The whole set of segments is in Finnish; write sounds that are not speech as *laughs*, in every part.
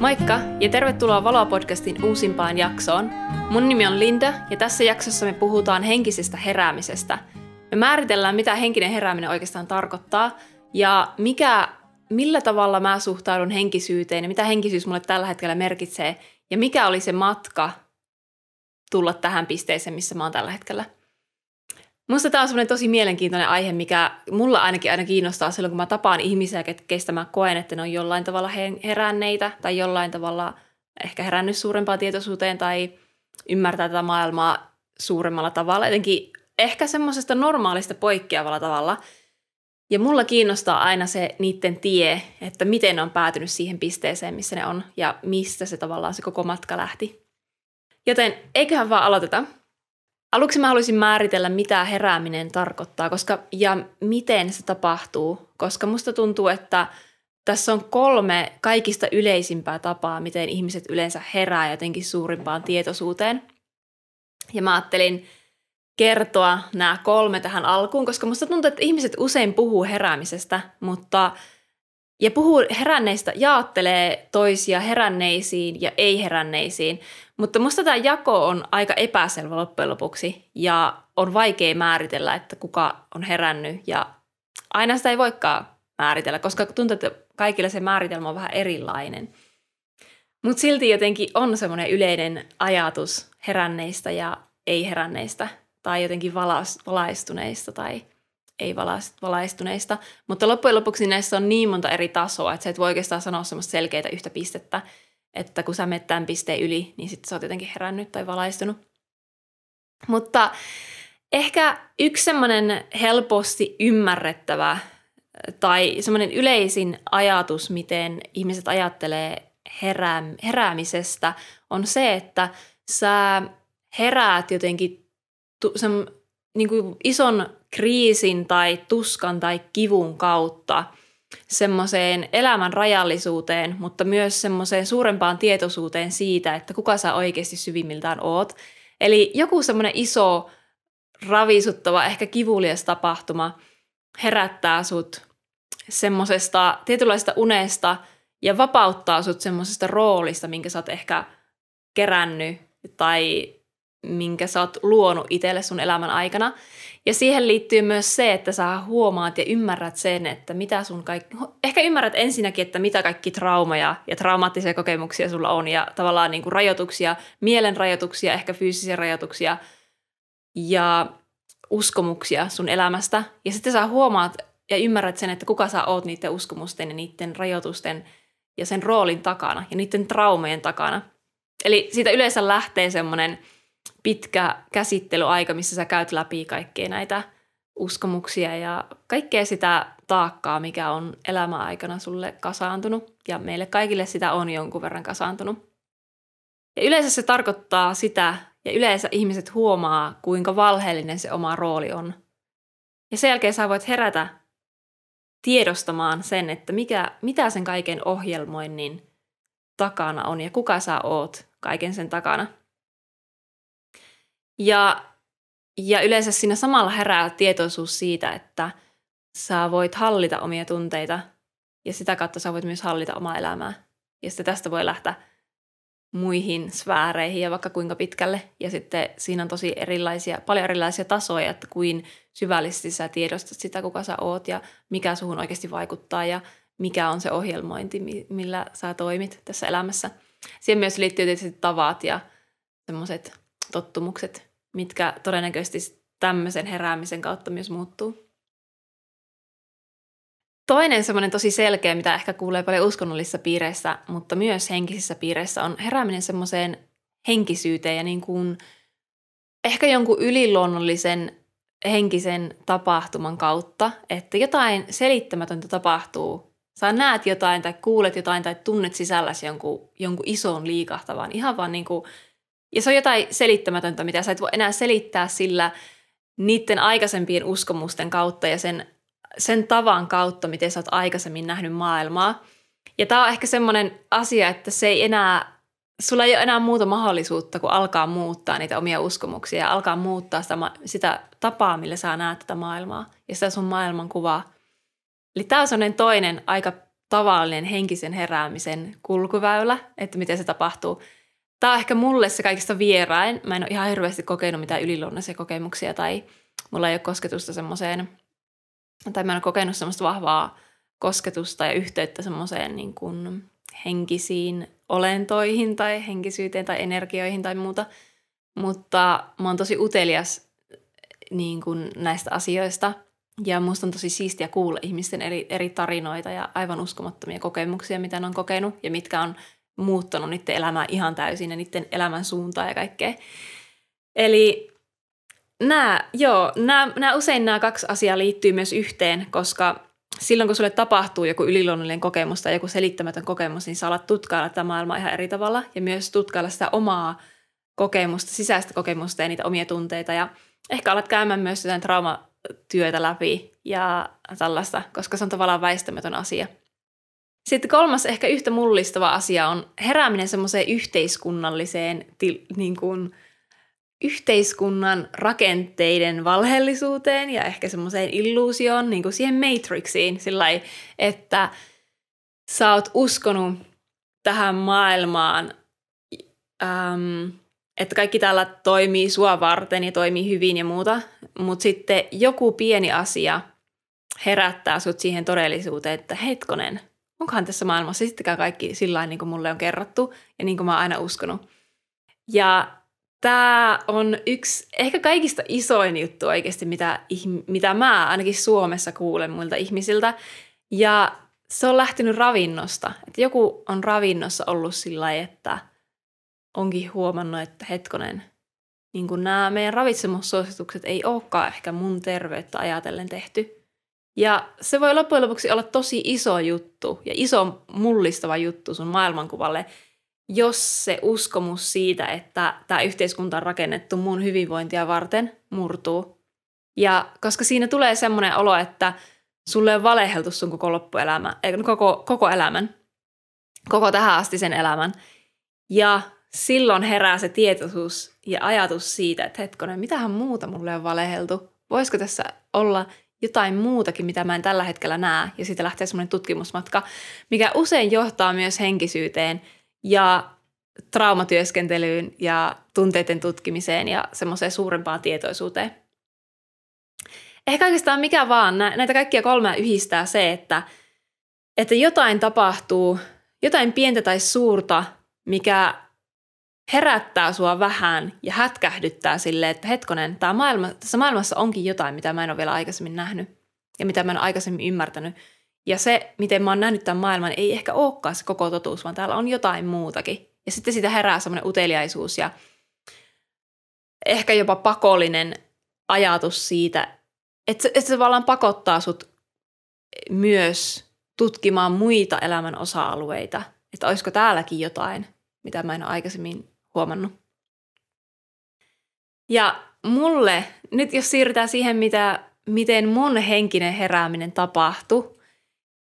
Moikka ja tervetuloa Valoa-podcastin uusimpaan jaksoon. Mun nimi on Linda ja tässä jaksossa me puhutaan henkisestä heräämisestä. Me määritellään, mitä henkinen herääminen oikeastaan tarkoittaa ja mikä, millä tavalla mä suhtaudun henkisyyteen ja mitä henkisyys mulle tällä hetkellä merkitsee ja mikä oli se matka tulla tähän pisteeseen, missä mä oon tällä hetkellä – Musta tämä on semmoinen tosi mielenkiintoinen aihe, mikä mulla ainakin aina kiinnostaa silloin, kun mä tapaan ihmisiä, keistä mä koen, että ne on jollain tavalla heränneitä tai jollain tavalla ehkä herännyt suurempaan tietoisuuteen tai ymmärtää tätä maailmaa suuremmalla tavalla, jotenkin ehkä semmoisesta normaalista poikkeavalla tavalla. Ja mulla kiinnostaa aina se niiden tie, että miten ne on päätynyt siihen pisteeseen, missä ne on ja mistä se tavallaan se koko matka lähti. Joten eiköhän vaan aloiteta. Aluksi mä haluaisin määritellä, mitä herääminen tarkoittaa koska, ja miten se tapahtuu, koska musta tuntuu, että tässä on kolme kaikista yleisimpää tapaa, miten ihmiset yleensä herää jotenkin suurimpaan tietoisuuteen. Ja mä ajattelin kertoa nämä kolme tähän alkuun, koska musta tuntuu, että ihmiset usein puhuu heräämisestä, mutta ja puhuu heränneistä, jaattelee toisia heränneisiin ja ei-heränneisiin. Mutta musta tämä jako on aika epäselvä loppujen lopuksi ja on vaikea määritellä, että kuka on herännyt ja aina sitä ei voikaan määritellä, koska tuntuu, että kaikilla se määritelmä on vähän erilainen. Mutta silti jotenkin on semmoinen yleinen ajatus heränneistä ja ei-heränneistä tai jotenkin valaistuneista tai ei-valaistuneista. Mutta loppujen lopuksi näissä on niin monta eri tasoa, että sä et voi oikeastaan sanoa semmoista selkeitä yhtä pistettä, että kun sä menet tämän pisteen yli, niin sitten sä oot jotenkin herännyt tai valaistunut. Mutta ehkä yksi semmoinen helposti ymmärrettävä tai semmoinen yleisin ajatus, miten ihmiset ajattelee herää, heräämisestä, on se, että sä heräät jotenkin niin kuin ison kriisin tai tuskan tai kivun kautta – semmoiseen elämän rajallisuuteen, mutta myös semmoiseen suurempaan tietoisuuteen siitä, että kuka sä oikeasti syvimmiltään oot. Eli joku semmoinen iso, ravisuttava, ehkä kivulias tapahtuma herättää sut semmoisesta tietynlaista unesta ja vapauttaa sut semmoisesta roolista, minkä sä oot ehkä kerännyt tai minkä sä oot luonut itselle sun elämän aikana. Ja siihen liittyy myös se, että sä huomaat ja ymmärrät sen, että mitä sun kaikki, ehkä ymmärrät ensinnäkin, että mitä kaikki traumaja ja traumaattisia kokemuksia sulla on ja tavallaan niin kuin rajoituksia, mielen rajoituksia, ehkä fyysisiä rajoituksia ja uskomuksia sun elämästä. Ja sitten sä huomaat ja ymmärrät sen, että kuka sä oot niiden uskomusten ja niiden rajoitusten ja sen roolin takana ja niiden traumojen takana. Eli siitä yleensä lähtee semmoinen – pitkä käsittelyaika, missä sä käyt läpi kaikkea näitä uskomuksia ja kaikkea sitä taakkaa, mikä on elämäaikana sulle kasaantunut. Ja meille kaikille sitä on jonkun verran kasaantunut. Ja yleensä se tarkoittaa sitä, ja yleensä ihmiset huomaa, kuinka valheellinen se oma rooli on. Ja sen jälkeen sä voit herätä tiedostamaan sen, että mikä, mitä sen kaiken ohjelmoinnin takana on ja kuka sä oot kaiken sen takana – ja, ja yleensä siinä samalla herää tietoisuus siitä, että sä voit hallita omia tunteita ja sitä kautta sä voit myös hallita omaa elämää. Ja sitten tästä voi lähteä muihin sfääreihin ja vaikka kuinka pitkälle. Ja sitten siinä on tosi erilaisia, paljon erilaisia tasoja, että kuin syvällisesti sä tiedostat sitä, kuka sä oot ja mikä suhun oikeasti vaikuttaa ja mikä on se ohjelmointi, millä sä toimit tässä elämässä. Siihen myös liittyy tietysti tavat ja semmoiset tottumukset, mitkä todennäköisesti tämmöisen heräämisen kautta myös muuttuu. Toinen semmoinen tosi selkeä, mitä ehkä kuulee paljon uskonnollisissa piireissä, mutta myös henkisissä piireissä, on herääminen semmoiseen henkisyyteen ja niin kuin ehkä jonkun yliluonnollisen henkisen tapahtuman kautta, että jotain selittämätöntä tapahtuu. Sä näet jotain tai kuulet jotain tai tunnet sisälläsi jonkun, jonkun ison liikahtavan, ihan vaan niin kuin – ja se on jotain selittämätöntä, mitä sä et voi enää selittää sillä niiden aikaisempien uskomusten kautta ja sen, sen tavan kautta, miten sä oot aikaisemmin nähnyt maailmaa. Ja tämä on ehkä semmoinen asia, että se ei enää, sulla ei ole enää muuta mahdollisuutta, kun alkaa muuttaa niitä omia uskomuksia ja alkaa muuttaa sitä, sitä tapaa, millä sä näet tätä maailmaa ja sitä sun maailmankuvaa. Eli tämä on semmoinen toinen aika tavallinen henkisen heräämisen kulkuväylä, että miten se tapahtuu. Tämä on ehkä mulle se kaikista vierain. Mä en ole ihan hirveästi kokenut mitään yliluonnollisia kokemuksia tai mulla ei ole kosketusta semmoiseen, tai mä en ole kokenut semmoista vahvaa kosketusta ja yhteyttä semmoiseen niin kuin henkisiin olentoihin tai henkisyyteen tai energioihin tai muuta. Mutta mä oon tosi utelias niin kuin näistä asioista ja musta on tosi siistiä kuulla ihmisten eri, eri tarinoita ja aivan uskomattomia kokemuksia, mitä ne on kokenut ja mitkä on muuttanut niiden elämää ihan täysin ja niiden elämän suuntaa ja kaikkea. Eli nämä, joo, nämä, nämä, usein nämä kaksi asiaa liittyy myös yhteen, koska silloin kun sulle tapahtuu joku yliluonnollinen kokemus tai joku selittämätön kokemus, niin sä alat tutkailla tätä maailmaa ihan eri tavalla ja myös tutkailla sitä omaa kokemusta, sisäistä kokemusta ja niitä omia tunteita ja ehkä alat käymään myös jotain traumatyötä läpi ja tällaista, koska se on tavallaan väistämätön asia. Sitten kolmas ehkä yhtä mullistava asia on herääminen semmoiseen yhteiskunnalliseen niin kuin, yhteiskunnan rakenteiden valheellisuuteen ja ehkä semmoiseen illuusioon, niin kuin siihen Matrixiin, sillä että sä oot uskonut tähän maailmaan, äm, että kaikki täällä toimii sua varten ja toimii hyvin ja muuta, mutta sitten joku pieni asia herättää sut siihen todellisuuteen, että hetkonen, onkohan tässä maailmassa sittenkään kaikki sillä niin kuin mulle on kerrottu ja niin kuin mä oon aina uskonut. Ja Tämä on yksi ehkä kaikista isoin juttu oikeasti, mitä, mitä mä ainakin Suomessa kuulen muilta ihmisiltä. Ja se on lähtenyt ravinnosta. Että joku on ravinnossa ollut sillä että onkin huomannut, että hetkonen, niin kuin nämä meidän ravitsemussuositukset ei olekaan ehkä mun terveyttä ajatellen tehty. Ja se voi loppujen lopuksi olla tosi iso juttu ja iso mullistava juttu sun maailmankuvalle – jos se uskomus siitä, että tämä yhteiskunta on rakennettu mun hyvinvointia varten, murtuu. Ja koska siinä tulee semmoinen olo, että sulle on valeheltu sun koko loppuelämä, koko, koko elämän, koko tähän asti sen elämän. Ja silloin herää se tietoisuus ja ajatus siitä, että hetkonen, mitähän muuta mulle on valeheltu? Voisiko tässä olla jotain muutakin, mitä mä en tällä hetkellä näe? Ja siitä lähtee semmoinen tutkimusmatka, mikä usein johtaa myös henkisyyteen – ja traumatyöskentelyyn ja tunteiden tutkimiseen ja semmoiseen suurempaan tietoisuuteen. Ehkä oikeastaan mikä vaan, näitä kaikkia kolmea yhdistää se, että, että jotain tapahtuu, jotain pientä tai suurta, mikä herättää sua vähän ja hätkähdyttää sille, että hetkonen, tämä maailma, tässä maailmassa onkin jotain, mitä mä en ole vielä aikaisemmin nähnyt ja mitä mä en ole aikaisemmin ymmärtänyt – ja se, miten mä oon nähnyt tämän maailman, ei ehkä olekaan se koko totuus, vaan täällä on jotain muutakin. Ja sitten sitä herää semmoinen uteliaisuus ja ehkä jopa pakollinen ajatus siitä, että se, että se tavallaan pakottaa sut myös tutkimaan muita elämän osa-alueita. Että olisiko täälläkin jotain, mitä mä en ole aikaisemmin huomannut. Ja mulle, nyt jos siirrytään siihen, mitä, miten mun henkinen herääminen tapahtui,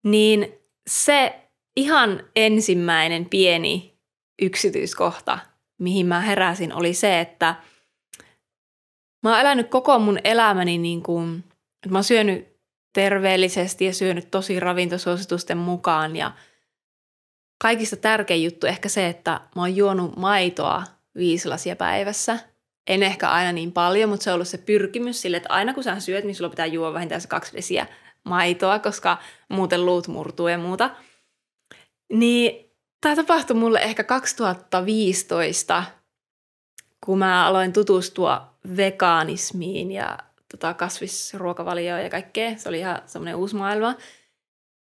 niin se ihan ensimmäinen pieni yksityiskohta, mihin mä heräsin, oli se, että mä oon elänyt koko mun elämäni niin kuin, että mä oon syönyt terveellisesti ja syönyt tosi ravintosuositusten mukaan ja kaikista tärkein juttu ehkä se, että mä oon juonut maitoa viisi lasia päivässä. En ehkä aina niin paljon, mutta se on ollut se pyrkimys sille, että aina kun sä syöt, niin sulla pitää juoda vähintään se kaksi vesiä maitoa, koska muuten luut murtuu ja muuta. Niin tämä tapahtui mulle ehkä 2015, kun mä aloin tutustua vegaanismiin ja tota, kasvisruokavalioon ja kaikkea. Se oli ihan semmoinen uusi maailma.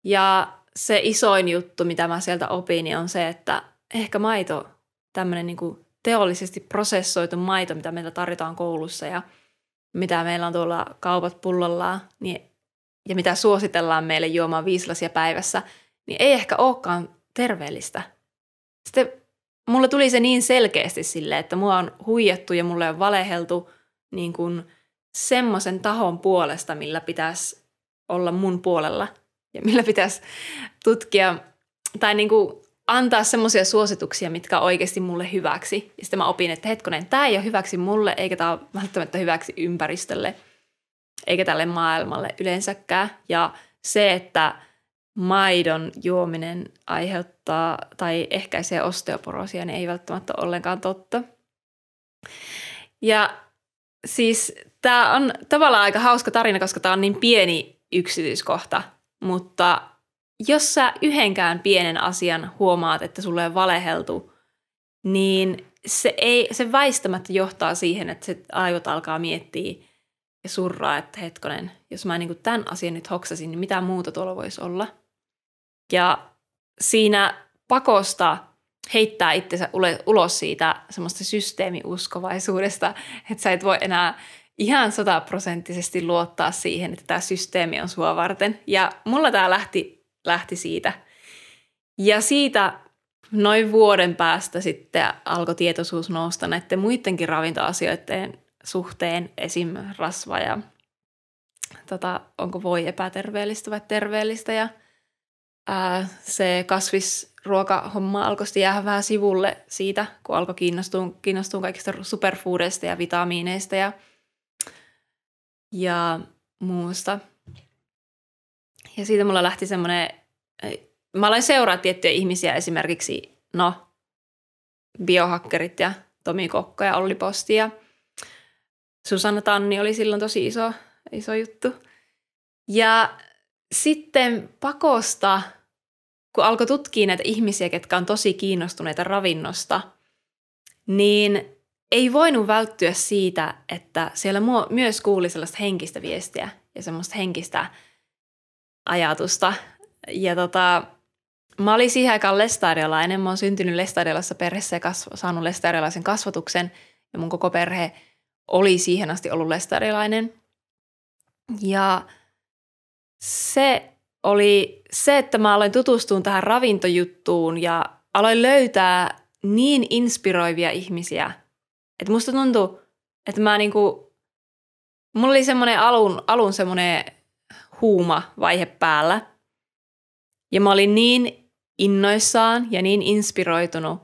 Ja se isoin juttu, mitä mä sieltä opin, niin on se, että ehkä maito, tämmöinen niin teollisesti prosessoitu maito, mitä meillä tarjotaan koulussa ja mitä meillä on tuolla kaupat pullollaan, niin ja mitä suositellaan meille juomaan viisi lasia päivässä, niin ei ehkä olekaan terveellistä. Sitten mulle tuli se niin selkeästi sille, että mua on huijattu ja mulle on valeheltu niin semmoisen tahon puolesta, millä pitäisi olla mun puolella ja millä pitäisi tutkia tai niin kuin antaa semmoisia suosituksia, mitkä on oikeasti mulle hyväksi. Ja sitten mä opin, että hetkonen, tämä ei ole hyväksi mulle, eikä tämä ole välttämättä hyväksi ympäristölle – eikä tälle maailmalle yleensäkään. Ja se, että maidon juominen aiheuttaa tai ehkäisee osteoporoosia, niin ei välttämättä ole ollenkaan totta. Ja siis tämä on tavallaan aika hauska tarina, koska tämä on niin pieni yksityiskohta, mutta jos sä yhdenkään pienen asian huomaat, että sulle on valeheltu, niin se, ei, se väistämättä johtaa siihen, että se aivot alkaa miettiä ja surraa, että hetkonen, jos mä niin tämän asian nyt hoksasin, niin mitä muuta tuolla voisi olla. Ja siinä pakosta heittää itsensä ulos siitä semmoista systeemiuskovaisuudesta, että sä et voi enää ihan sataprosenttisesti luottaa siihen, että tämä systeemi on sua varten. Ja mulla tämä lähti, lähti siitä. Ja siitä noin vuoden päästä sitten alkoi tietoisuus nousta näiden muidenkin ravintoasioiden suhteen, esim. rasva ja tota, onko voi epäterveellistä vai terveellistä. Ja ää, se kasvisruokahomma alkoi jäädä vähän sivulle siitä, kun alkoi kiinnostua, kiinnostua kaikista superfoodeista ja vitamiineista ja, ja muusta. Ja siitä mulla lähti semmoinen mä aloin seuraa tiettyjä ihmisiä, esimerkiksi no, biohakkerit ja Tomi Kokko ja Olli Posti ja Susanna Tanni oli silloin tosi iso, iso juttu. Ja sitten pakosta, kun alkoi tutkia näitä ihmisiä, ketkä on tosi kiinnostuneita ravinnosta, niin ei voinut välttyä siitä, että siellä myös kuuli sellaista henkistä viestiä ja semmoista henkistä ajatusta. Ja tota, Mä olin siihen aikaan lestadiolainen. Mä oon syntynyt lestadiolassa perheessä ja kasv- saanut lestadiolaisen kasvatuksen. Ja mun koko perhe oli siihen asti ollut lestadiolainen. Ja se oli se, että mä aloin tutustua tähän ravintojuttuun ja aloin löytää niin inspiroivia ihmisiä, että musta tuntui, että mä niinku, mulla oli semmoinen alun, alun semmoinen huuma vaihe päällä. Ja mä olin niin innoissaan ja niin inspiroitunut,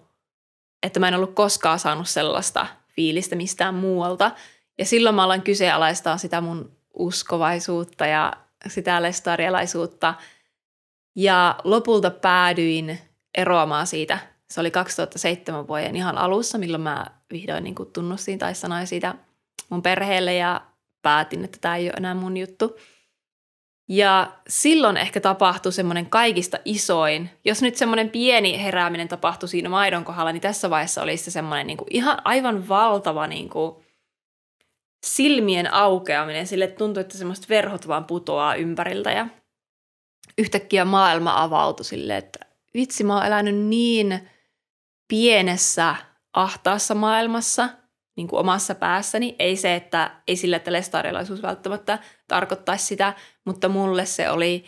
että mä en ollut koskaan saanut sellaista fiilistä mistään muualta. Ja silloin mä aloin kyseenalaistaa sitä mun uskovaisuutta ja sitä lestarialaisuutta. Ja lopulta päädyin eroamaan siitä. Se oli 2007 vuoden ihan alussa, milloin mä vihdoin niin tunnustin tai sanoin siitä mun perheelle ja päätin, että tämä ei ole enää mun juttu – ja silloin ehkä tapahtui semmoinen kaikista isoin, jos nyt semmoinen pieni herääminen tapahtui siinä maidon kohdalla, niin tässä vaiheessa oli se semmoinen niin kuin ihan aivan valtava niin kuin silmien aukeaminen. Sille tuntui, että semmoista verhot vaan putoaa ympäriltä ja yhtäkkiä maailma avautui silleen, että vitsi mä oon elänyt niin pienessä ahtaassa maailmassa – niin kuin omassa päässäni. Ei se, että ei sillä, että lestarialaisuus välttämättä tarkoittaisi sitä, mutta mulle se oli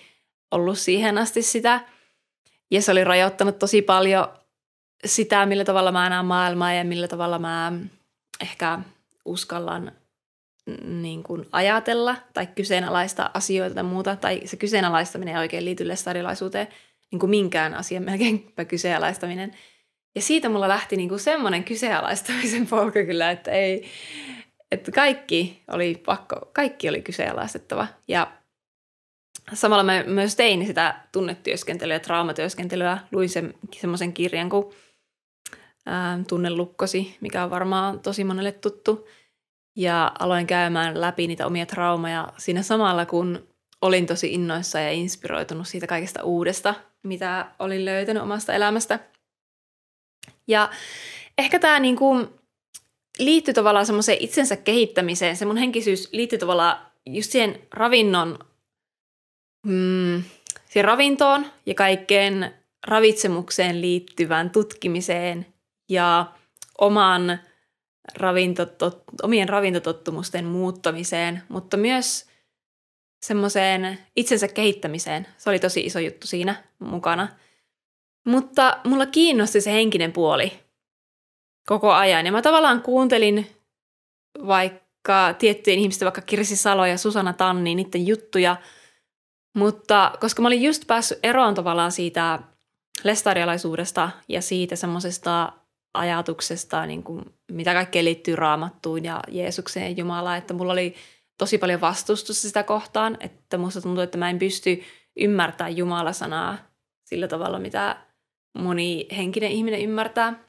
ollut siihen asti sitä. Ja se oli rajoittanut tosi paljon sitä, millä tavalla mä näen maailmaa ja millä tavalla mä ehkä uskallan niin kuin ajatella tai kyseenalaista asioita tai muuta. Tai se kyseenalaistaminen ei oikein liity lestarilaisuuteen, niin kuin minkään asian melkeinpä kyseenalaistaminen – ja siitä mulla lähti niinku semmoinen kyseenalaistamisen *laughs* polku kyllä, että ei, että kaikki oli pakko, kaikki oli kyseenalaistettava. Ja samalla mä myös tein sitä tunnetyöskentelyä traumatyöskentelyä. Luin sen, semmoisen kirjan kuin ää, Tunne lukkosi, mikä on varmaan tosi monelle tuttu. Ja aloin käymään läpi niitä omia traumaja siinä samalla, kun olin tosi innoissa ja inspiroitunut siitä kaikesta uudesta, mitä olin löytänyt omasta elämästä – ja ehkä tämä niinku liittyy tavallaan semmoiseen itsensä kehittämiseen. Se mun henkisyys liittyy tavallaan just siihen ravinnon, mm, siihen ravintoon ja kaikkeen ravitsemukseen liittyvään tutkimiseen ja oman ravintotot, omien ravintotottumusten muuttamiseen, mutta myös semmoiseen itsensä kehittämiseen. Se oli tosi iso juttu siinä mukana – mutta mulla kiinnosti se henkinen puoli koko ajan. Ja mä tavallaan kuuntelin vaikka tiettyjen ihmisten, vaikka Kirsi Salo ja Susanna Tanni, niiden juttuja. Mutta koska mä olin just päässyt eroon tavallaan siitä lestarialaisuudesta ja siitä semmoisesta ajatuksesta, niin kuin, mitä kaikkea liittyy raamattuun ja Jeesukseen ja Jumalaan, että mulla oli tosi paljon vastustusta sitä kohtaan, että musta tuntui, että mä en pysty ymmärtää Jumalasanaa sillä tavalla, mitä moni henkinen ihminen ymmärtää.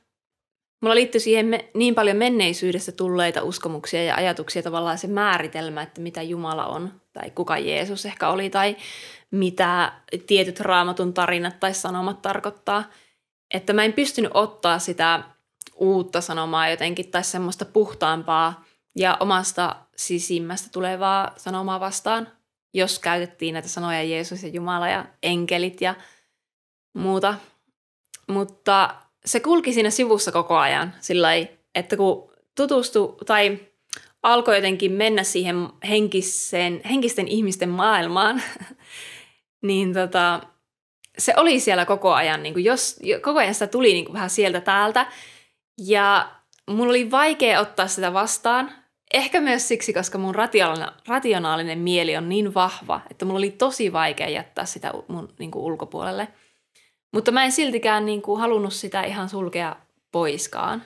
Mulla liittyy siihen me, niin paljon menneisyydestä tulleita uskomuksia ja ajatuksia tavallaan se määritelmä, että mitä Jumala on tai kuka Jeesus ehkä oli tai mitä tietyt raamatun tarinat tai sanomat tarkoittaa. Että mä en pystynyt ottaa sitä uutta sanomaa jotenkin tai semmoista puhtaampaa ja omasta sisimmästä tulevaa sanomaa vastaan, jos käytettiin näitä sanoja Jeesus ja Jumala ja enkelit ja muuta. Mutta se kulki siinä sivussa koko ajan sillä että kun tutustui tai alkoi jotenkin mennä siihen henkisen, henkisten ihmisten maailmaan, *laughs* niin tota, se oli siellä koko ajan, niin kuin jos, koko ajan sitä tuli niin kuin vähän sieltä täältä. Ja mulla oli vaikea ottaa sitä vastaan, Ehkä myös siksi, koska mun rationaalinen, rationaalinen mieli on niin vahva, että mulla oli tosi vaikea jättää sitä mun niin kuin, ulkopuolelle. Mutta mä en siltikään niin kuin, halunnut sitä ihan sulkea poiskaan.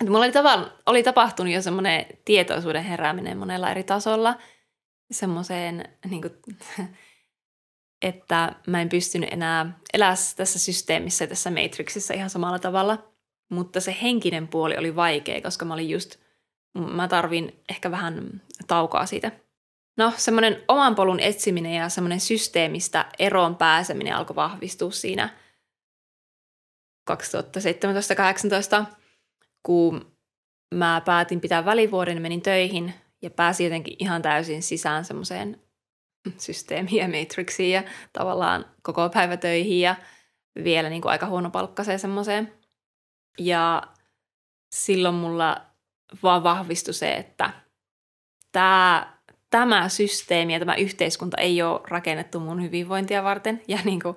Että mulla oli, tavalla, oli tapahtunut jo semmoinen tietoisuuden herääminen monella eri tasolla. Semmoiseen, niin kuin, *laughs* että mä en pystynyt enää elää tässä systeemissä, tässä Matrixissa ihan samalla tavalla. Mutta se henkinen puoli oli vaikea, koska mä olin just – mä tarvin ehkä vähän taukoa siitä. No, semmoinen oman polun etsiminen ja semmoinen systeemistä eroon pääseminen alkoi vahvistua siinä 2017-2018, kun mä päätin pitää välivuoden, menin töihin ja pääsin jotenkin ihan täysin sisään semmoiseen systeemiin ja matrixiin ja tavallaan koko päivä töihin ja vielä niin kuin aika huono palkkaseen semmoiseen. Ja silloin mulla vaan vahvistui se, että tämä, tämä systeemi ja tämä yhteiskunta ei ole rakennettu mun hyvinvointia varten ja niin kuin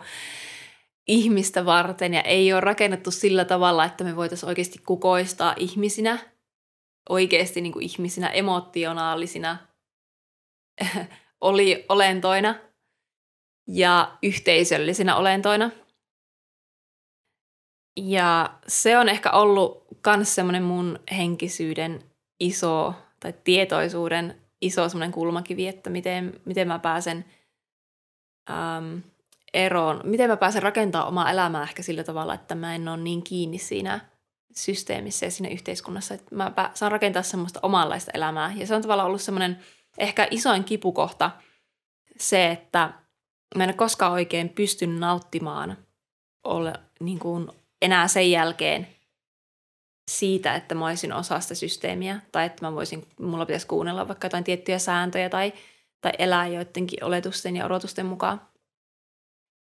ihmistä varten ja ei ole rakennettu sillä tavalla, että me voitaisiin oikeasti kukoistaa ihmisinä, oikeasti niin kuin ihmisinä, emotionaalisina *laughs* oli olentoina ja yhteisöllisinä olentoina. Ja se on ehkä ollut myös semmoinen mun henkisyyden iso tai tietoisuuden iso semmoinen kulmakivi, että miten, miten mä pääsen äm, eroon, miten mä pääsen rakentamaan omaa elämää ehkä sillä tavalla, että mä en ole niin kiinni siinä systeemissä ja siinä yhteiskunnassa, että mä saan rakentaa semmoista omanlaista elämää. Ja se on tavallaan ollut semmoinen ehkä isoin kipukohta se, että mä en koskaan oikein pysty nauttimaan ole, niin kuin enää sen jälkeen siitä, että mä olisin osa sitä systeemiä tai että mä voisin, mulla pitäisi kuunnella vaikka jotain tiettyjä sääntöjä tai, tai elää joidenkin oletusten ja odotusten mukaan.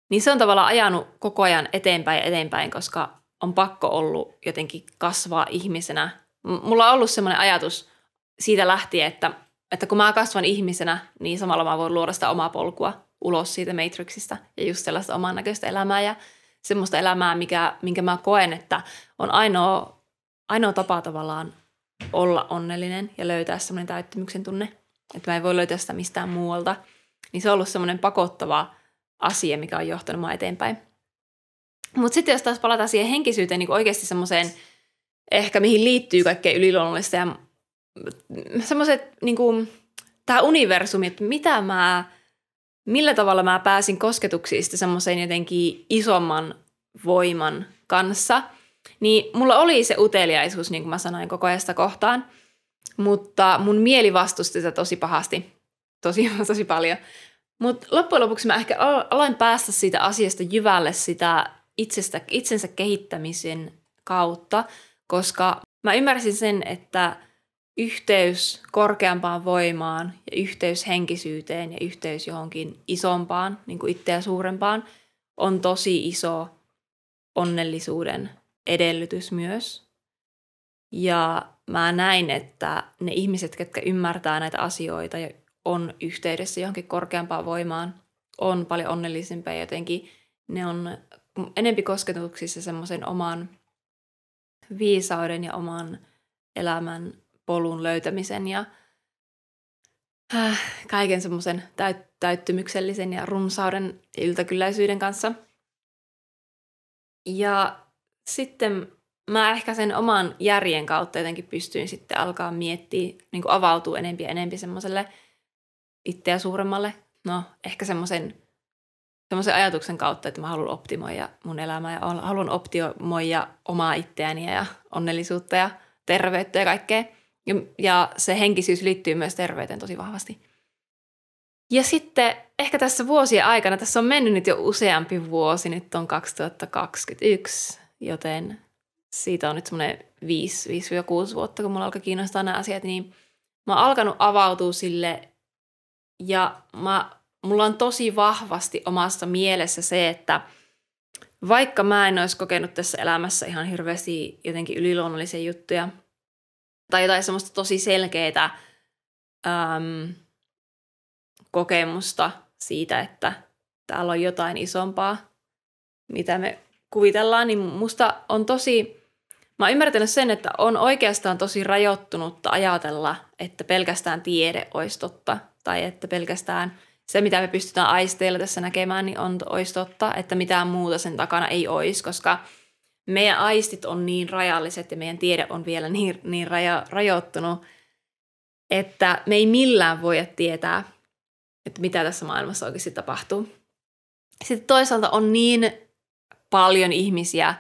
Niin se on tavallaan ajanut koko ajan eteenpäin ja eteenpäin, koska on pakko ollut jotenkin kasvaa ihmisenä. Mulla on ollut semmoinen ajatus siitä lähtien, että, että kun mä kasvan ihmisenä, niin samalla mä voin luoda sitä omaa polkua ulos siitä Matrixista ja just sellaista oman näköistä elämää ja semmoista elämää, mikä, minkä mä koen, että on ainoa, ainoa tapa tavallaan olla onnellinen ja löytää semmoinen täyttymyksen tunne, että mä en voi löytää sitä mistään muualta. Niin se on ollut semmoinen pakottava asia, mikä on johtanut mua eteenpäin. Mutta sitten jos taas palataan siihen henkisyyteen, niin oikeasti semmoiseen, ehkä mihin liittyy kaikkea yliluonnollista ja semmoiset, niin kuin, tämä universumi, että mitä mä millä tavalla mä pääsin kosketuksiin semmoiseen jotenkin isomman voiman kanssa, niin mulla oli se uteliaisuus, niin kuin mä sanoin, koko ajan sitä kohtaan, mutta mun mieli vastusti sitä tosi pahasti, tosi, *laughs* tosi paljon. Mutta loppujen lopuksi mä ehkä aloin päästä siitä asiasta jyvälle sitä itsestä, itsensä kehittämisen kautta, koska mä ymmärsin sen, että – yhteys korkeampaan voimaan ja yhteys henkisyyteen ja yhteys johonkin isompaan, niin kuin itseä suurempaan, on tosi iso onnellisuuden edellytys myös. Ja mä näin, että ne ihmiset, ketkä ymmärtää näitä asioita ja on yhteydessä johonkin korkeampaan voimaan, on paljon onnellisempia jotenkin. Ne on enempi kosketuksissa semmoisen oman viisauden ja oman elämän polun löytämisen ja äh, kaiken semmoisen täyt- täyttymyksellisen ja runsauden iltakylläisyyden kanssa. Ja sitten mä ehkä sen oman järjen kautta jotenkin pystyin sitten alkaa miettiä, niin kuin avautuu enempi ja enempi semmoiselle itseä suuremmalle, no ehkä semmoisen semmoisen ajatuksen kautta, että mä haluan optimoida mun elämää ja haluan optimoida omaa itseäni ja onnellisuutta ja terveyttä ja kaikkea. Ja, ja se henkisyys liittyy myös terveyteen tosi vahvasti. Ja sitten ehkä tässä vuosien aikana, tässä on mennyt nyt jo useampi vuosi, nyt on 2021, joten siitä on nyt semmoinen 5-6 vuotta, kun mulla alkoi kiinnostaa nämä asiat, niin mä oon alkanut avautua sille ja mä, mulla on tosi vahvasti omassa mielessä se, että vaikka mä en olisi kokenut tässä elämässä ihan hirveästi jotenkin yliluonnollisia juttuja tai jotain semmoista tosi selkeää äm, kokemusta siitä, että täällä on jotain isompaa, mitä me kuvitellaan, niin musta on tosi, mä oon ymmärtänyt sen, että on oikeastaan tosi rajoittunutta ajatella, että pelkästään tiede olisi totta, tai että pelkästään se, mitä me pystytään aisteilla tässä näkemään, niin on, olisi totta, että mitään muuta sen takana ei olisi, koska meidän aistit on niin rajalliset ja meidän tiede on vielä niin, niin raja, rajoittunut, että me ei millään voi tietää, että mitä tässä maailmassa oikeasti tapahtuu. Sitten toisaalta on niin paljon ihmisiä,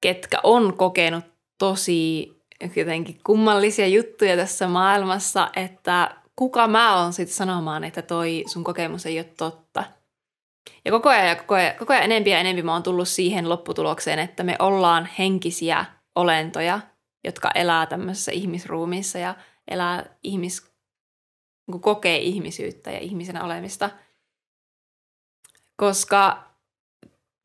ketkä on kokenut tosi jotenkin kummallisia juttuja tässä maailmassa, että kuka mä oon sitten sanomaan, että toi sun kokemus ei ole totta. Ja koko ajan, koko ajan, koko ajan enempi ja enempi mä oon tullut siihen lopputulokseen, että me ollaan henkisiä olentoja, jotka elää tämmöisessä ihmisruumissa ja elää ihmis, niin kokee ihmisyyttä ja ihmisenä olemista. Koska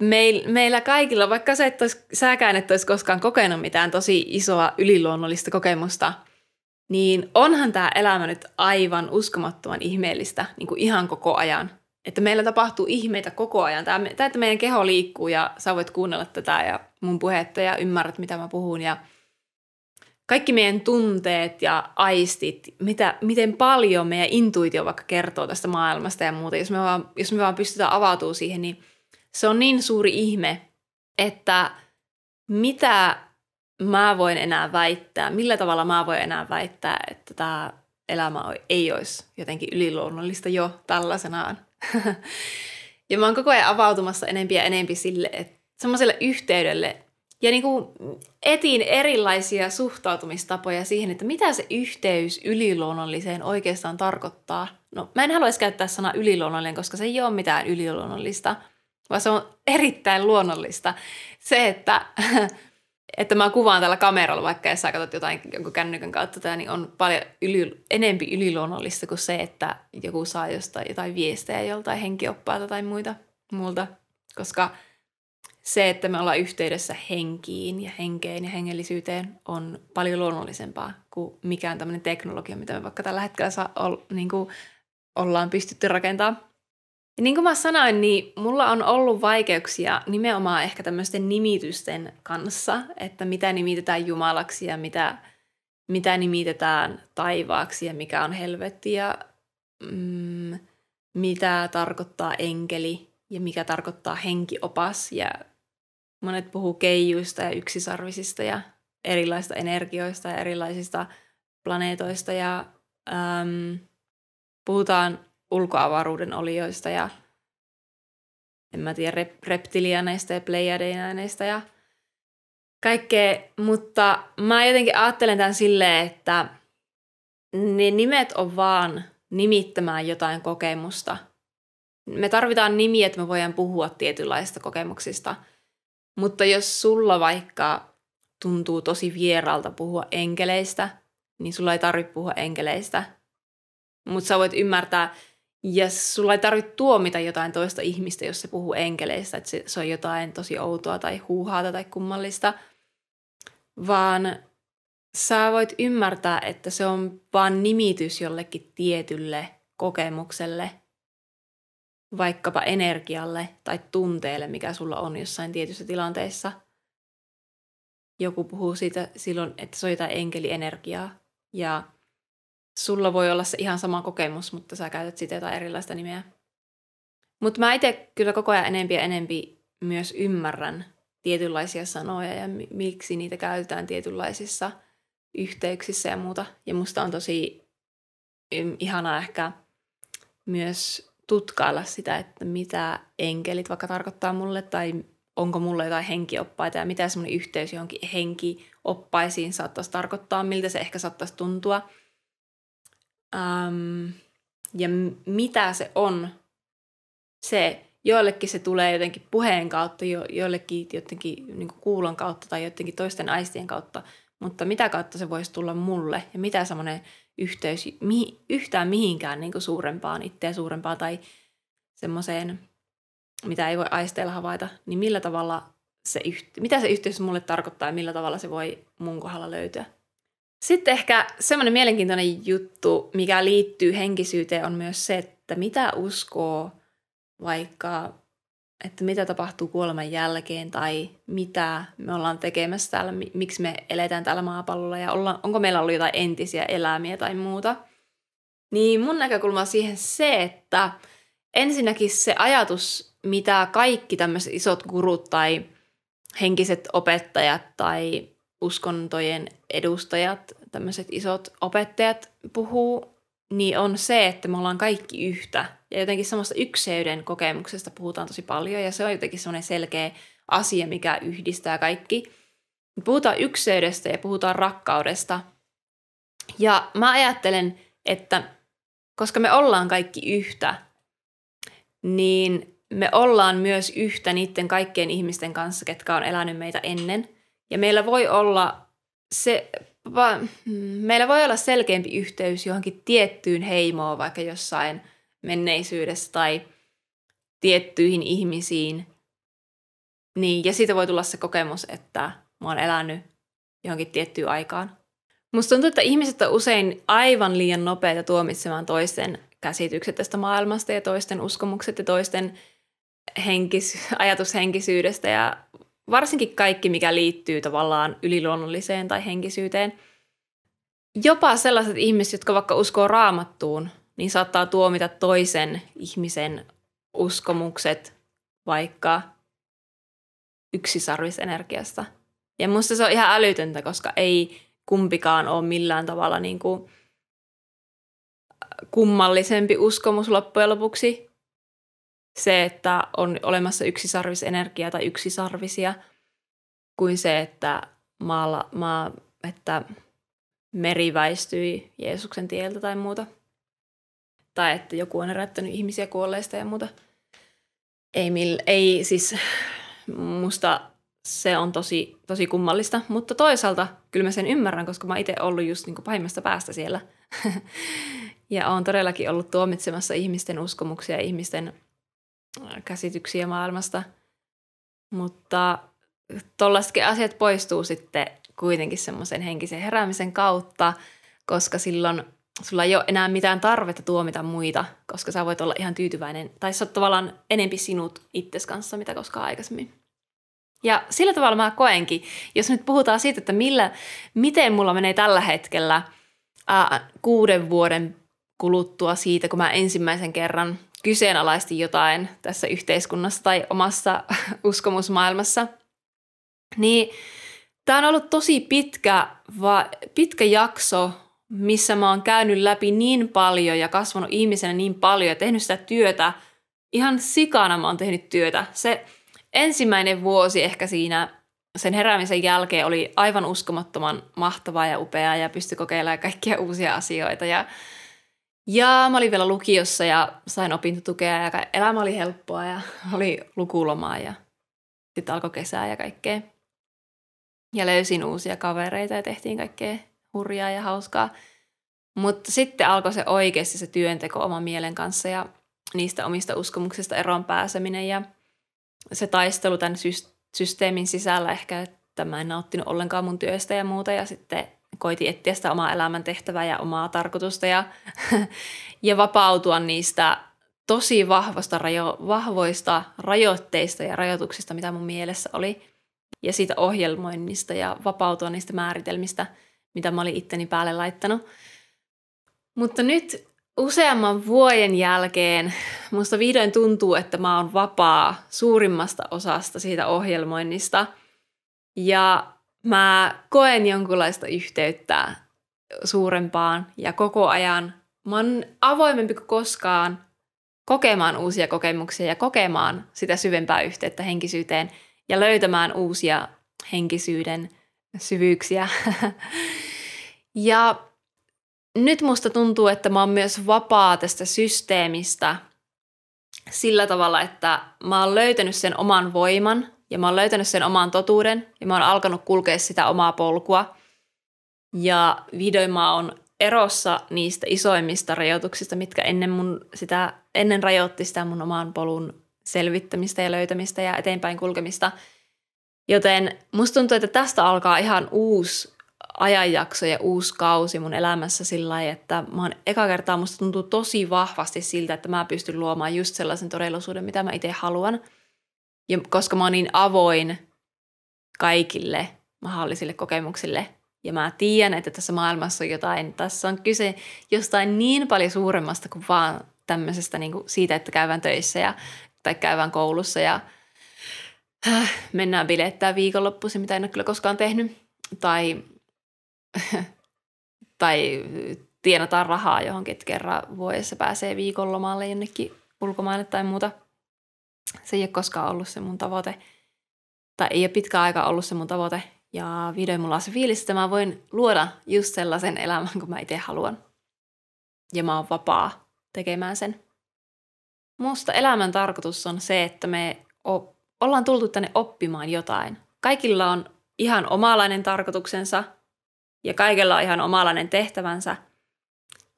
meil, meillä kaikilla, vaikka sä et säkään et olisi koskaan kokenut mitään tosi isoa yliluonnollista kokemusta, niin onhan tämä elämä nyt aivan uskomattoman ihmeellistä niin kuin ihan koko ajan. Että meillä tapahtuu ihmeitä koko ajan. Tämä, että meidän keho liikkuu ja sä voit kuunnella tätä ja mun puhetta ja ymmärrät, mitä mä puhun. Ja kaikki meidän tunteet ja aistit, mitä, miten paljon meidän intuitio vaikka kertoo tästä maailmasta ja muuta. Jos me vaan, jos me vaan pystytään avautumaan siihen, niin – se on niin suuri ihme, että mitä mä voin enää väittää, millä tavalla mä voin enää väittää, että tämä elämä ei olisi jotenkin yliluonnollista jo tällaisenaan. *laughs* ja mä oon koko ajan avautumassa enempi ja enempi sille, että semmoiselle yhteydelle ja niin kuin etin erilaisia suhtautumistapoja siihen, että mitä se yhteys yliluonnolliseen oikeastaan tarkoittaa. No mä en haluaisi käyttää sanaa yliluonnollinen, koska se ei ole mitään yliluonnollista – vaan se on erittäin luonnollista. Se, että, *laughs* että mä kuvaan tällä kameralla, vaikka jos sä katsot jotain jonkun kännykän kautta, tämä, niin on paljon yli, enempi yliluonnollista kuin se, että joku saa jostain jotain viestejä joltain henkioppaalta tai muita, muulta. Koska se, että me ollaan yhteydessä henkiin ja henkeen ja hengellisyyteen on paljon luonnollisempaa kuin mikään tämmöinen teknologia, mitä me vaikka tällä hetkellä saa, ol, niin kuin ollaan pystytty rakentamaan. Ja niin kuin mä sanoin, niin mulla on ollut vaikeuksia nimenomaan ehkä tämmöisten nimitysten kanssa, että mitä nimitetään Jumalaksi ja mitä, mitä nimitetään taivaaksi ja mikä on helvetti ja mm, mitä tarkoittaa enkeli ja mikä tarkoittaa henkiopas. Ja monet puhuu keijuista ja yksisarvisista ja erilaisista energioista ja erilaisista planeetoista ja äm, puhutaan ulkoavaruuden olioista ja en mä tiedä, rep- reptilianeista ja pleiadeineista ja kaikkea, mutta mä jotenkin ajattelen tämän silleen, että ne nimet on vaan nimittämään jotain kokemusta. Me tarvitaan nimiä, että me voidaan puhua tietynlaisista kokemuksista, mutta jos sulla vaikka tuntuu tosi vieralta puhua enkeleistä, niin sulla ei tarvitse puhua enkeleistä. Mutta sä voit ymmärtää, ja sulla ei tarvitse tuomita jotain toista ihmistä, jos se puhuu enkeleistä, että se, se on jotain tosi outoa tai huuhaata tai kummallista, vaan sä voit ymmärtää, että se on vain nimitys jollekin tietylle kokemukselle, vaikkapa energialle tai tunteelle, mikä sulla on jossain tietyssä tilanteessa. Joku puhuu siitä silloin, että se on jotain enkelienergiaa ja sulla voi olla se ihan sama kokemus, mutta sä käytät sitä jotain erilaista nimeä. Mutta mä itse kyllä koko ajan enempi ja enempi myös ymmärrän tietynlaisia sanoja ja miksi niitä käytetään tietynlaisissa yhteyksissä ja muuta. Ja musta on tosi ihanaa ehkä myös tutkailla sitä, että mitä enkelit vaikka tarkoittaa mulle tai onko mulle jotain henkioppaita ja mitä semmoinen yhteys johonkin henkioppaisiin saattaisi tarkoittaa, miltä se ehkä saattaisi tuntua. Um, ja mitä se on se, joillekin se tulee jotenkin puheen kautta, jo, joillekin jotenkin niin kuulon kautta tai jotenkin toisten aistien kautta, mutta mitä kautta se voisi tulla mulle ja mitä semmoinen yhteys mi, yhtään mihinkään niin suurempaan, itseä suurempaan tai semmoiseen, mitä ei voi aisteella havaita, niin millä tavalla se, mitä se yhteys mulle tarkoittaa ja millä tavalla se voi mun kohdalla löytyä. Sitten ehkä semmoinen mielenkiintoinen juttu, mikä liittyy henkisyyteen, on myös se, että mitä uskoo vaikka, että mitä tapahtuu kuoleman jälkeen tai mitä me ollaan tekemässä täällä, miksi me eletään täällä maapallolla ja olla, onko meillä ollut jotain entisiä elämiä tai muuta. Niin mun näkökulma on siihen se, että ensinnäkin se ajatus, mitä kaikki tämmöiset isot gurut tai henkiset opettajat tai uskontojen edustajat, tämmöiset isot opettajat puhuu, niin on se, että me ollaan kaikki yhtä. Ja jotenkin semmoista ykseyden kokemuksesta puhutaan tosi paljon, ja se on jotenkin semmoinen selkeä asia, mikä yhdistää kaikki. Puhutaan ykseydestä ja puhutaan rakkaudesta. Ja mä ajattelen, että koska me ollaan kaikki yhtä, niin me ollaan myös yhtä niiden kaikkien ihmisten kanssa, ketkä on elänyt meitä ennen. Ja meillä voi olla se, va, meillä voi olla selkeämpi yhteys johonkin tiettyyn heimoon, vaikka jossain menneisyydessä tai tiettyihin ihmisiin. Niin, ja siitä voi tulla se kokemus, että mä oon elänyt johonkin tiettyyn aikaan. Musta tuntuu, että ihmiset on usein aivan liian nopeita tuomitsemaan toisten käsitykset tästä maailmasta ja toisten uskomukset ja toisten henkis, ajatushenkisyydestä ja varsinkin kaikki, mikä liittyy tavallaan yliluonnolliseen tai henkisyyteen. Jopa sellaiset ihmiset, jotka vaikka uskoo raamattuun, niin saattaa tuomita toisen ihmisen uskomukset vaikka yksisarvisenergiasta. Ja musta se on ihan älytöntä, koska ei kumpikaan ole millään tavalla niin kuin kummallisempi uskomus loppujen lopuksi se, että on olemassa yksisarvisenergia tai yksisarvisia, kuin se, että, maalla, maa, että meri väistyi Jeesuksen tieltä tai muuta. Tai että joku on herättänyt ihmisiä kuolleista ja muuta. Ei, mill, ei siis musta se on tosi, tosi kummallista, mutta toisaalta kyllä mä sen ymmärrän, koska mä itse ollut just niin pahimmasta päästä siellä. *laughs* ja on todellakin ollut tuomitsemassa ihmisten uskomuksia ihmisten käsityksiä maailmasta. Mutta tuollaisetkin asiat poistuu sitten kuitenkin semmoisen henkisen heräämisen kautta, koska silloin sulla ei ole enää mitään tarvetta tuomita muita, koska sä voit olla ihan tyytyväinen, tai sä oot tavallaan enempi sinut itses kanssa, mitä koskaan aikaisemmin. Ja sillä tavalla mä koenkin, jos nyt puhutaan siitä, että millä, miten mulla menee tällä hetkellä ää, kuuden vuoden kuluttua siitä, kun mä ensimmäisen kerran kyseenalaisti jotain tässä yhteiskunnassa tai omassa *laughs* uskomusmaailmassa, niin tämä on ollut tosi pitkä, va, pitkä jakso, missä mä oon käynyt läpi niin paljon ja kasvanut ihmisenä niin paljon ja tehnyt sitä työtä. Ihan sikana mä oon tehnyt työtä. Se ensimmäinen vuosi ehkä siinä sen heräämisen jälkeen oli aivan uskomattoman mahtavaa ja upeaa ja pystyi kokeilemaan kaikkia uusia asioita ja ja mä olin vielä lukiossa ja sain opintotukea ja elämä oli helppoa ja *laughs* oli lukulomaa ja sitten alkoi kesää ja kaikkea. Ja löysin uusia kavereita ja tehtiin kaikkea hurjaa ja hauskaa. Mutta sitten alkoi se oikeasti se työnteko oman mielen kanssa ja niistä omista uskomuksista eroon pääseminen ja se taistelu tämän systeemin sisällä ehkä, että mä en nauttinut ollenkaan mun työstä ja muuta ja sitten koiti etsiä sitä omaa elämäntehtävää ja omaa tarkoitusta ja, *laughs* ja vapautua niistä tosi vahvoista, rajo, vahvoista rajoitteista ja rajoituksista, mitä mun mielessä oli. Ja siitä ohjelmoinnista ja vapautua niistä määritelmistä, mitä mä olin itteni päälle laittanut. Mutta nyt useamman vuoden jälkeen musta vihdoin tuntuu, että mä oon vapaa suurimmasta osasta siitä ohjelmoinnista. Ja mä koen jonkunlaista yhteyttä suurempaan ja koko ajan mä oon avoimempi kuin koskaan kokemaan uusia kokemuksia ja kokemaan sitä syvempää yhteyttä henkisyyteen ja löytämään uusia henkisyyden syvyyksiä. *laughs* ja nyt musta tuntuu, että mä oon myös vapaa tästä systeemistä sillä tavalla, että mä oon löytänyt sen oman voiman ja mä oon löytänyt sen oman totuuden ja mä oon alkanut kulkea sitä omaa polkua. Ja vihdoin mä oon erossa niistä isoimmista rajoituksista, mitkä ennen, mun sitä, ennen rajoitti sitä mun oman polun selvittämistä ja löytämistä ja eteenpäin kulkemista. Joten musta tuntuu, että tästä alkaa ihan uusi ajanjakso ja uusi kausi mun elämässä sillä lailla, että mä oon eka kertaa musta tuntuu tosi vahvasti siltä, että mä pystyn luomaan just sellaisen todellisuuden, mitä mä itse haluan. Ja koska mä oon niin avoin kaikille mahdollisille kokemuksille ja mä tiedän, että tässä maailmassa on jotain, tässä on kyse jostain niin paljon suuremmasta kuin vaan tämmöisestä niin kuin siitä, että käydään töissä ja, tai käydään koulussa ja äh, mennään bilettää viikonloppuisin, mitä en ole kyllä koskaan tehnyt. Tai *laughs* tai tienataan rahaa johonkin, että kerran vuodessa pääsee viikonlomalle jonnekin ulkomaille tai muuta. Se ei ole koskaan ollut se mun tavoite. Tai ei ole pitkä aika ollut se mun tavoite. Ja vihdoin mulla on se fiilis, että mä voin luoda just sellaisen elämän, kun mä itse haluan. Ja mä oon vapaa tekemään sen. Musta elämän tarkoitus on se, että me ollaan tultu tänne oppimaan jotain. Kaikilla on ihan omalainen tarkoituksensa – ja kaikella on ihan omalainen tehtävänsä.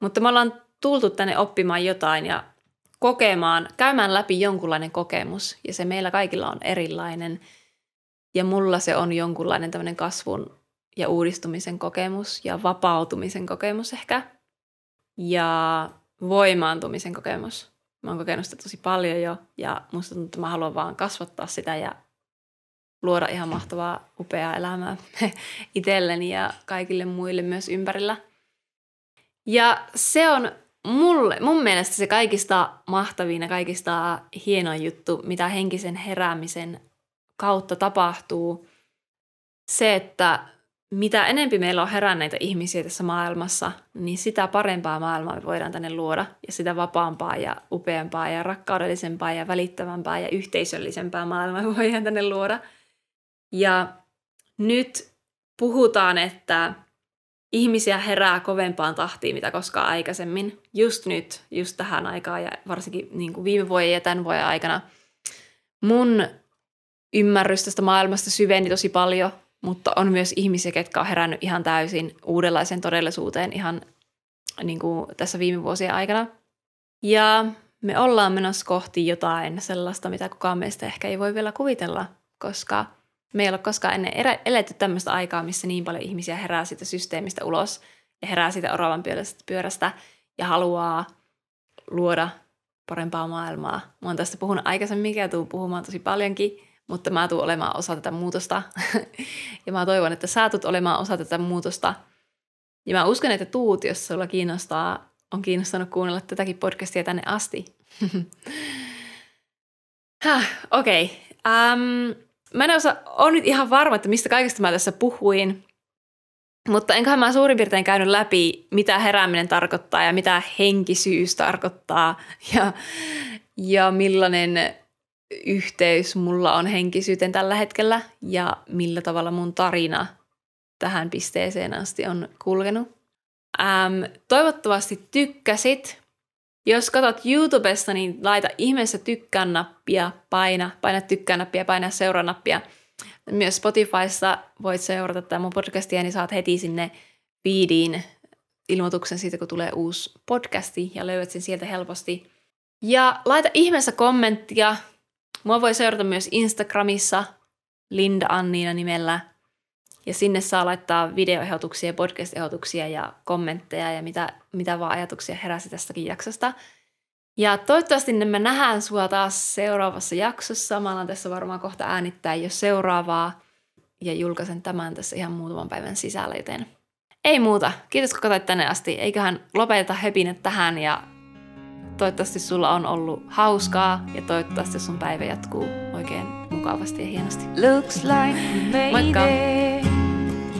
Mutta me ollaan tultu tänne oppimaan jotain ja kokemaan, käymään läpi jonkunlainen kokemus. Ja se meillä kaikilla on erilainen. Ja mulla se on jonkunlainen tämmöinen kasvun ja uudistumisen kokemus ja vapautumisen kokemus ehkä. Ja voimaantumisen kokemus. Mä oon kokenut sitä tosi paljon jo ja musta tuntuu, että mä haluan vaan kasvattaa sitä ja luoda ihan mahtavaa, upeaa elämää *laughs* itselleni ja kaikille muille myös ympärillä. Ja se on mulle, mun mielestä se kaikista mahtavin ja kaikista hienoin juttu, mitä henkisen heräämisen kautta tapahtuu. Se, että mitä enempi meillä on heränneitä ihmisiä tässä maailmassa, niin sitä parempaa maailmaa me voidaan tänne luoda. Ja sitä vapaampaa ja upeampaa ja rakkaudellisempaa ja välittävämpää ja yhteisöllisempää maailmaa me *laughs* voidaan tänne luoda – ja nyt puhutaan, että ihmisiä herää kovempaan tahtiin, mitä koskaan aikaisemmin. Just nyt, just tähän aikaan ja varsinkin niin kuin viime vuoden ja tämän vuoden aikana. Mun ymmärrys tästä maailmasta syveni tosi paljon, mutta on myös ihmisiä, ketkä on herännyt ihan täysin uudenlaiseen todellisuuteen ihan niin kuin tässä viime vuosien aikana. Ja me ollaan menossa kohti jotain sellaista, mitä kukaan meistä ehkä ei voi vielä kuvitella, koska – me ei ole koskaan ennen eletty tämmöistä aikaa, missä niin paljon ihmisiä herää siitä systeemistä ulos ja herää siitä oravan pyörästä ja haluaa luoda parempaa maailmaa. Mä oon tästä puhunut aikaisemmin ja tuun puhumaan tosi paljonkin, mutta mä tuun olemaan osa tätä muutosta. *laughs* ja mä toivon, että sä tulet olemaan osa tätä muutosta. Ja mä uskon, että tuut, jos sulla kiinnostaa, on kiinnostanut kuunnella tätäkin podcastia tänne asti. *laughs* Okei. Okay. Um, mä en osaa, on nyt ihan varma, että mistä kaikesta mä tässä puhuin, mutta enköhän mä suurin piirtein käynyt läpi, mitä herääminen tarkoittaa ja mitä henkisyys tarkoittaa ja, ja millainen yhteys mulla on henkisyyteen tällä hetkellä ja millä tavalla mun tarina tähän pisteeseen asti on kulkenut. Ähm, toivottavasti tykkäsit. Jos katsot YouTubesta, niin laita ihmeessä tykkään nappia, paina, paina tykkään nappia, paina seuraa nappia. Myös Spotifyssa voit seurata tätä mun podcastia, niin saat heti sinne feediin ilmoituksen siitä, kun tulee uusi podcasti ja löydät sen sieltä helposti. Ja laita ihmeessä kommenttia. Mua voi seurata myös Instagramissa Linda Anniina nimellä. Ja sinne saa laittaa videoehdotuksia, podcast-ehdotuksia ja kommentteja ja mitä, mitä vaan ajatuksia heräsi tästäkin jaksosta. Ja toivottavasti me nähdään sua taas seuraavassa jaksossa. Mä alan tässä varmaan kohta äänittää jo seuraavaa ja julkaisen tämän tässä ihan muutaman päivän sisällä, joten ei muuta. Kiitos kun katsoit tänne asti. Eiköhän lopeta höpinet tähän ja toivottavasti sulla on ollut hauskaa ja toivottavasti sun päivä jatkuu oikein mukavasti ja hienosti. Looks like we made Moikka! It.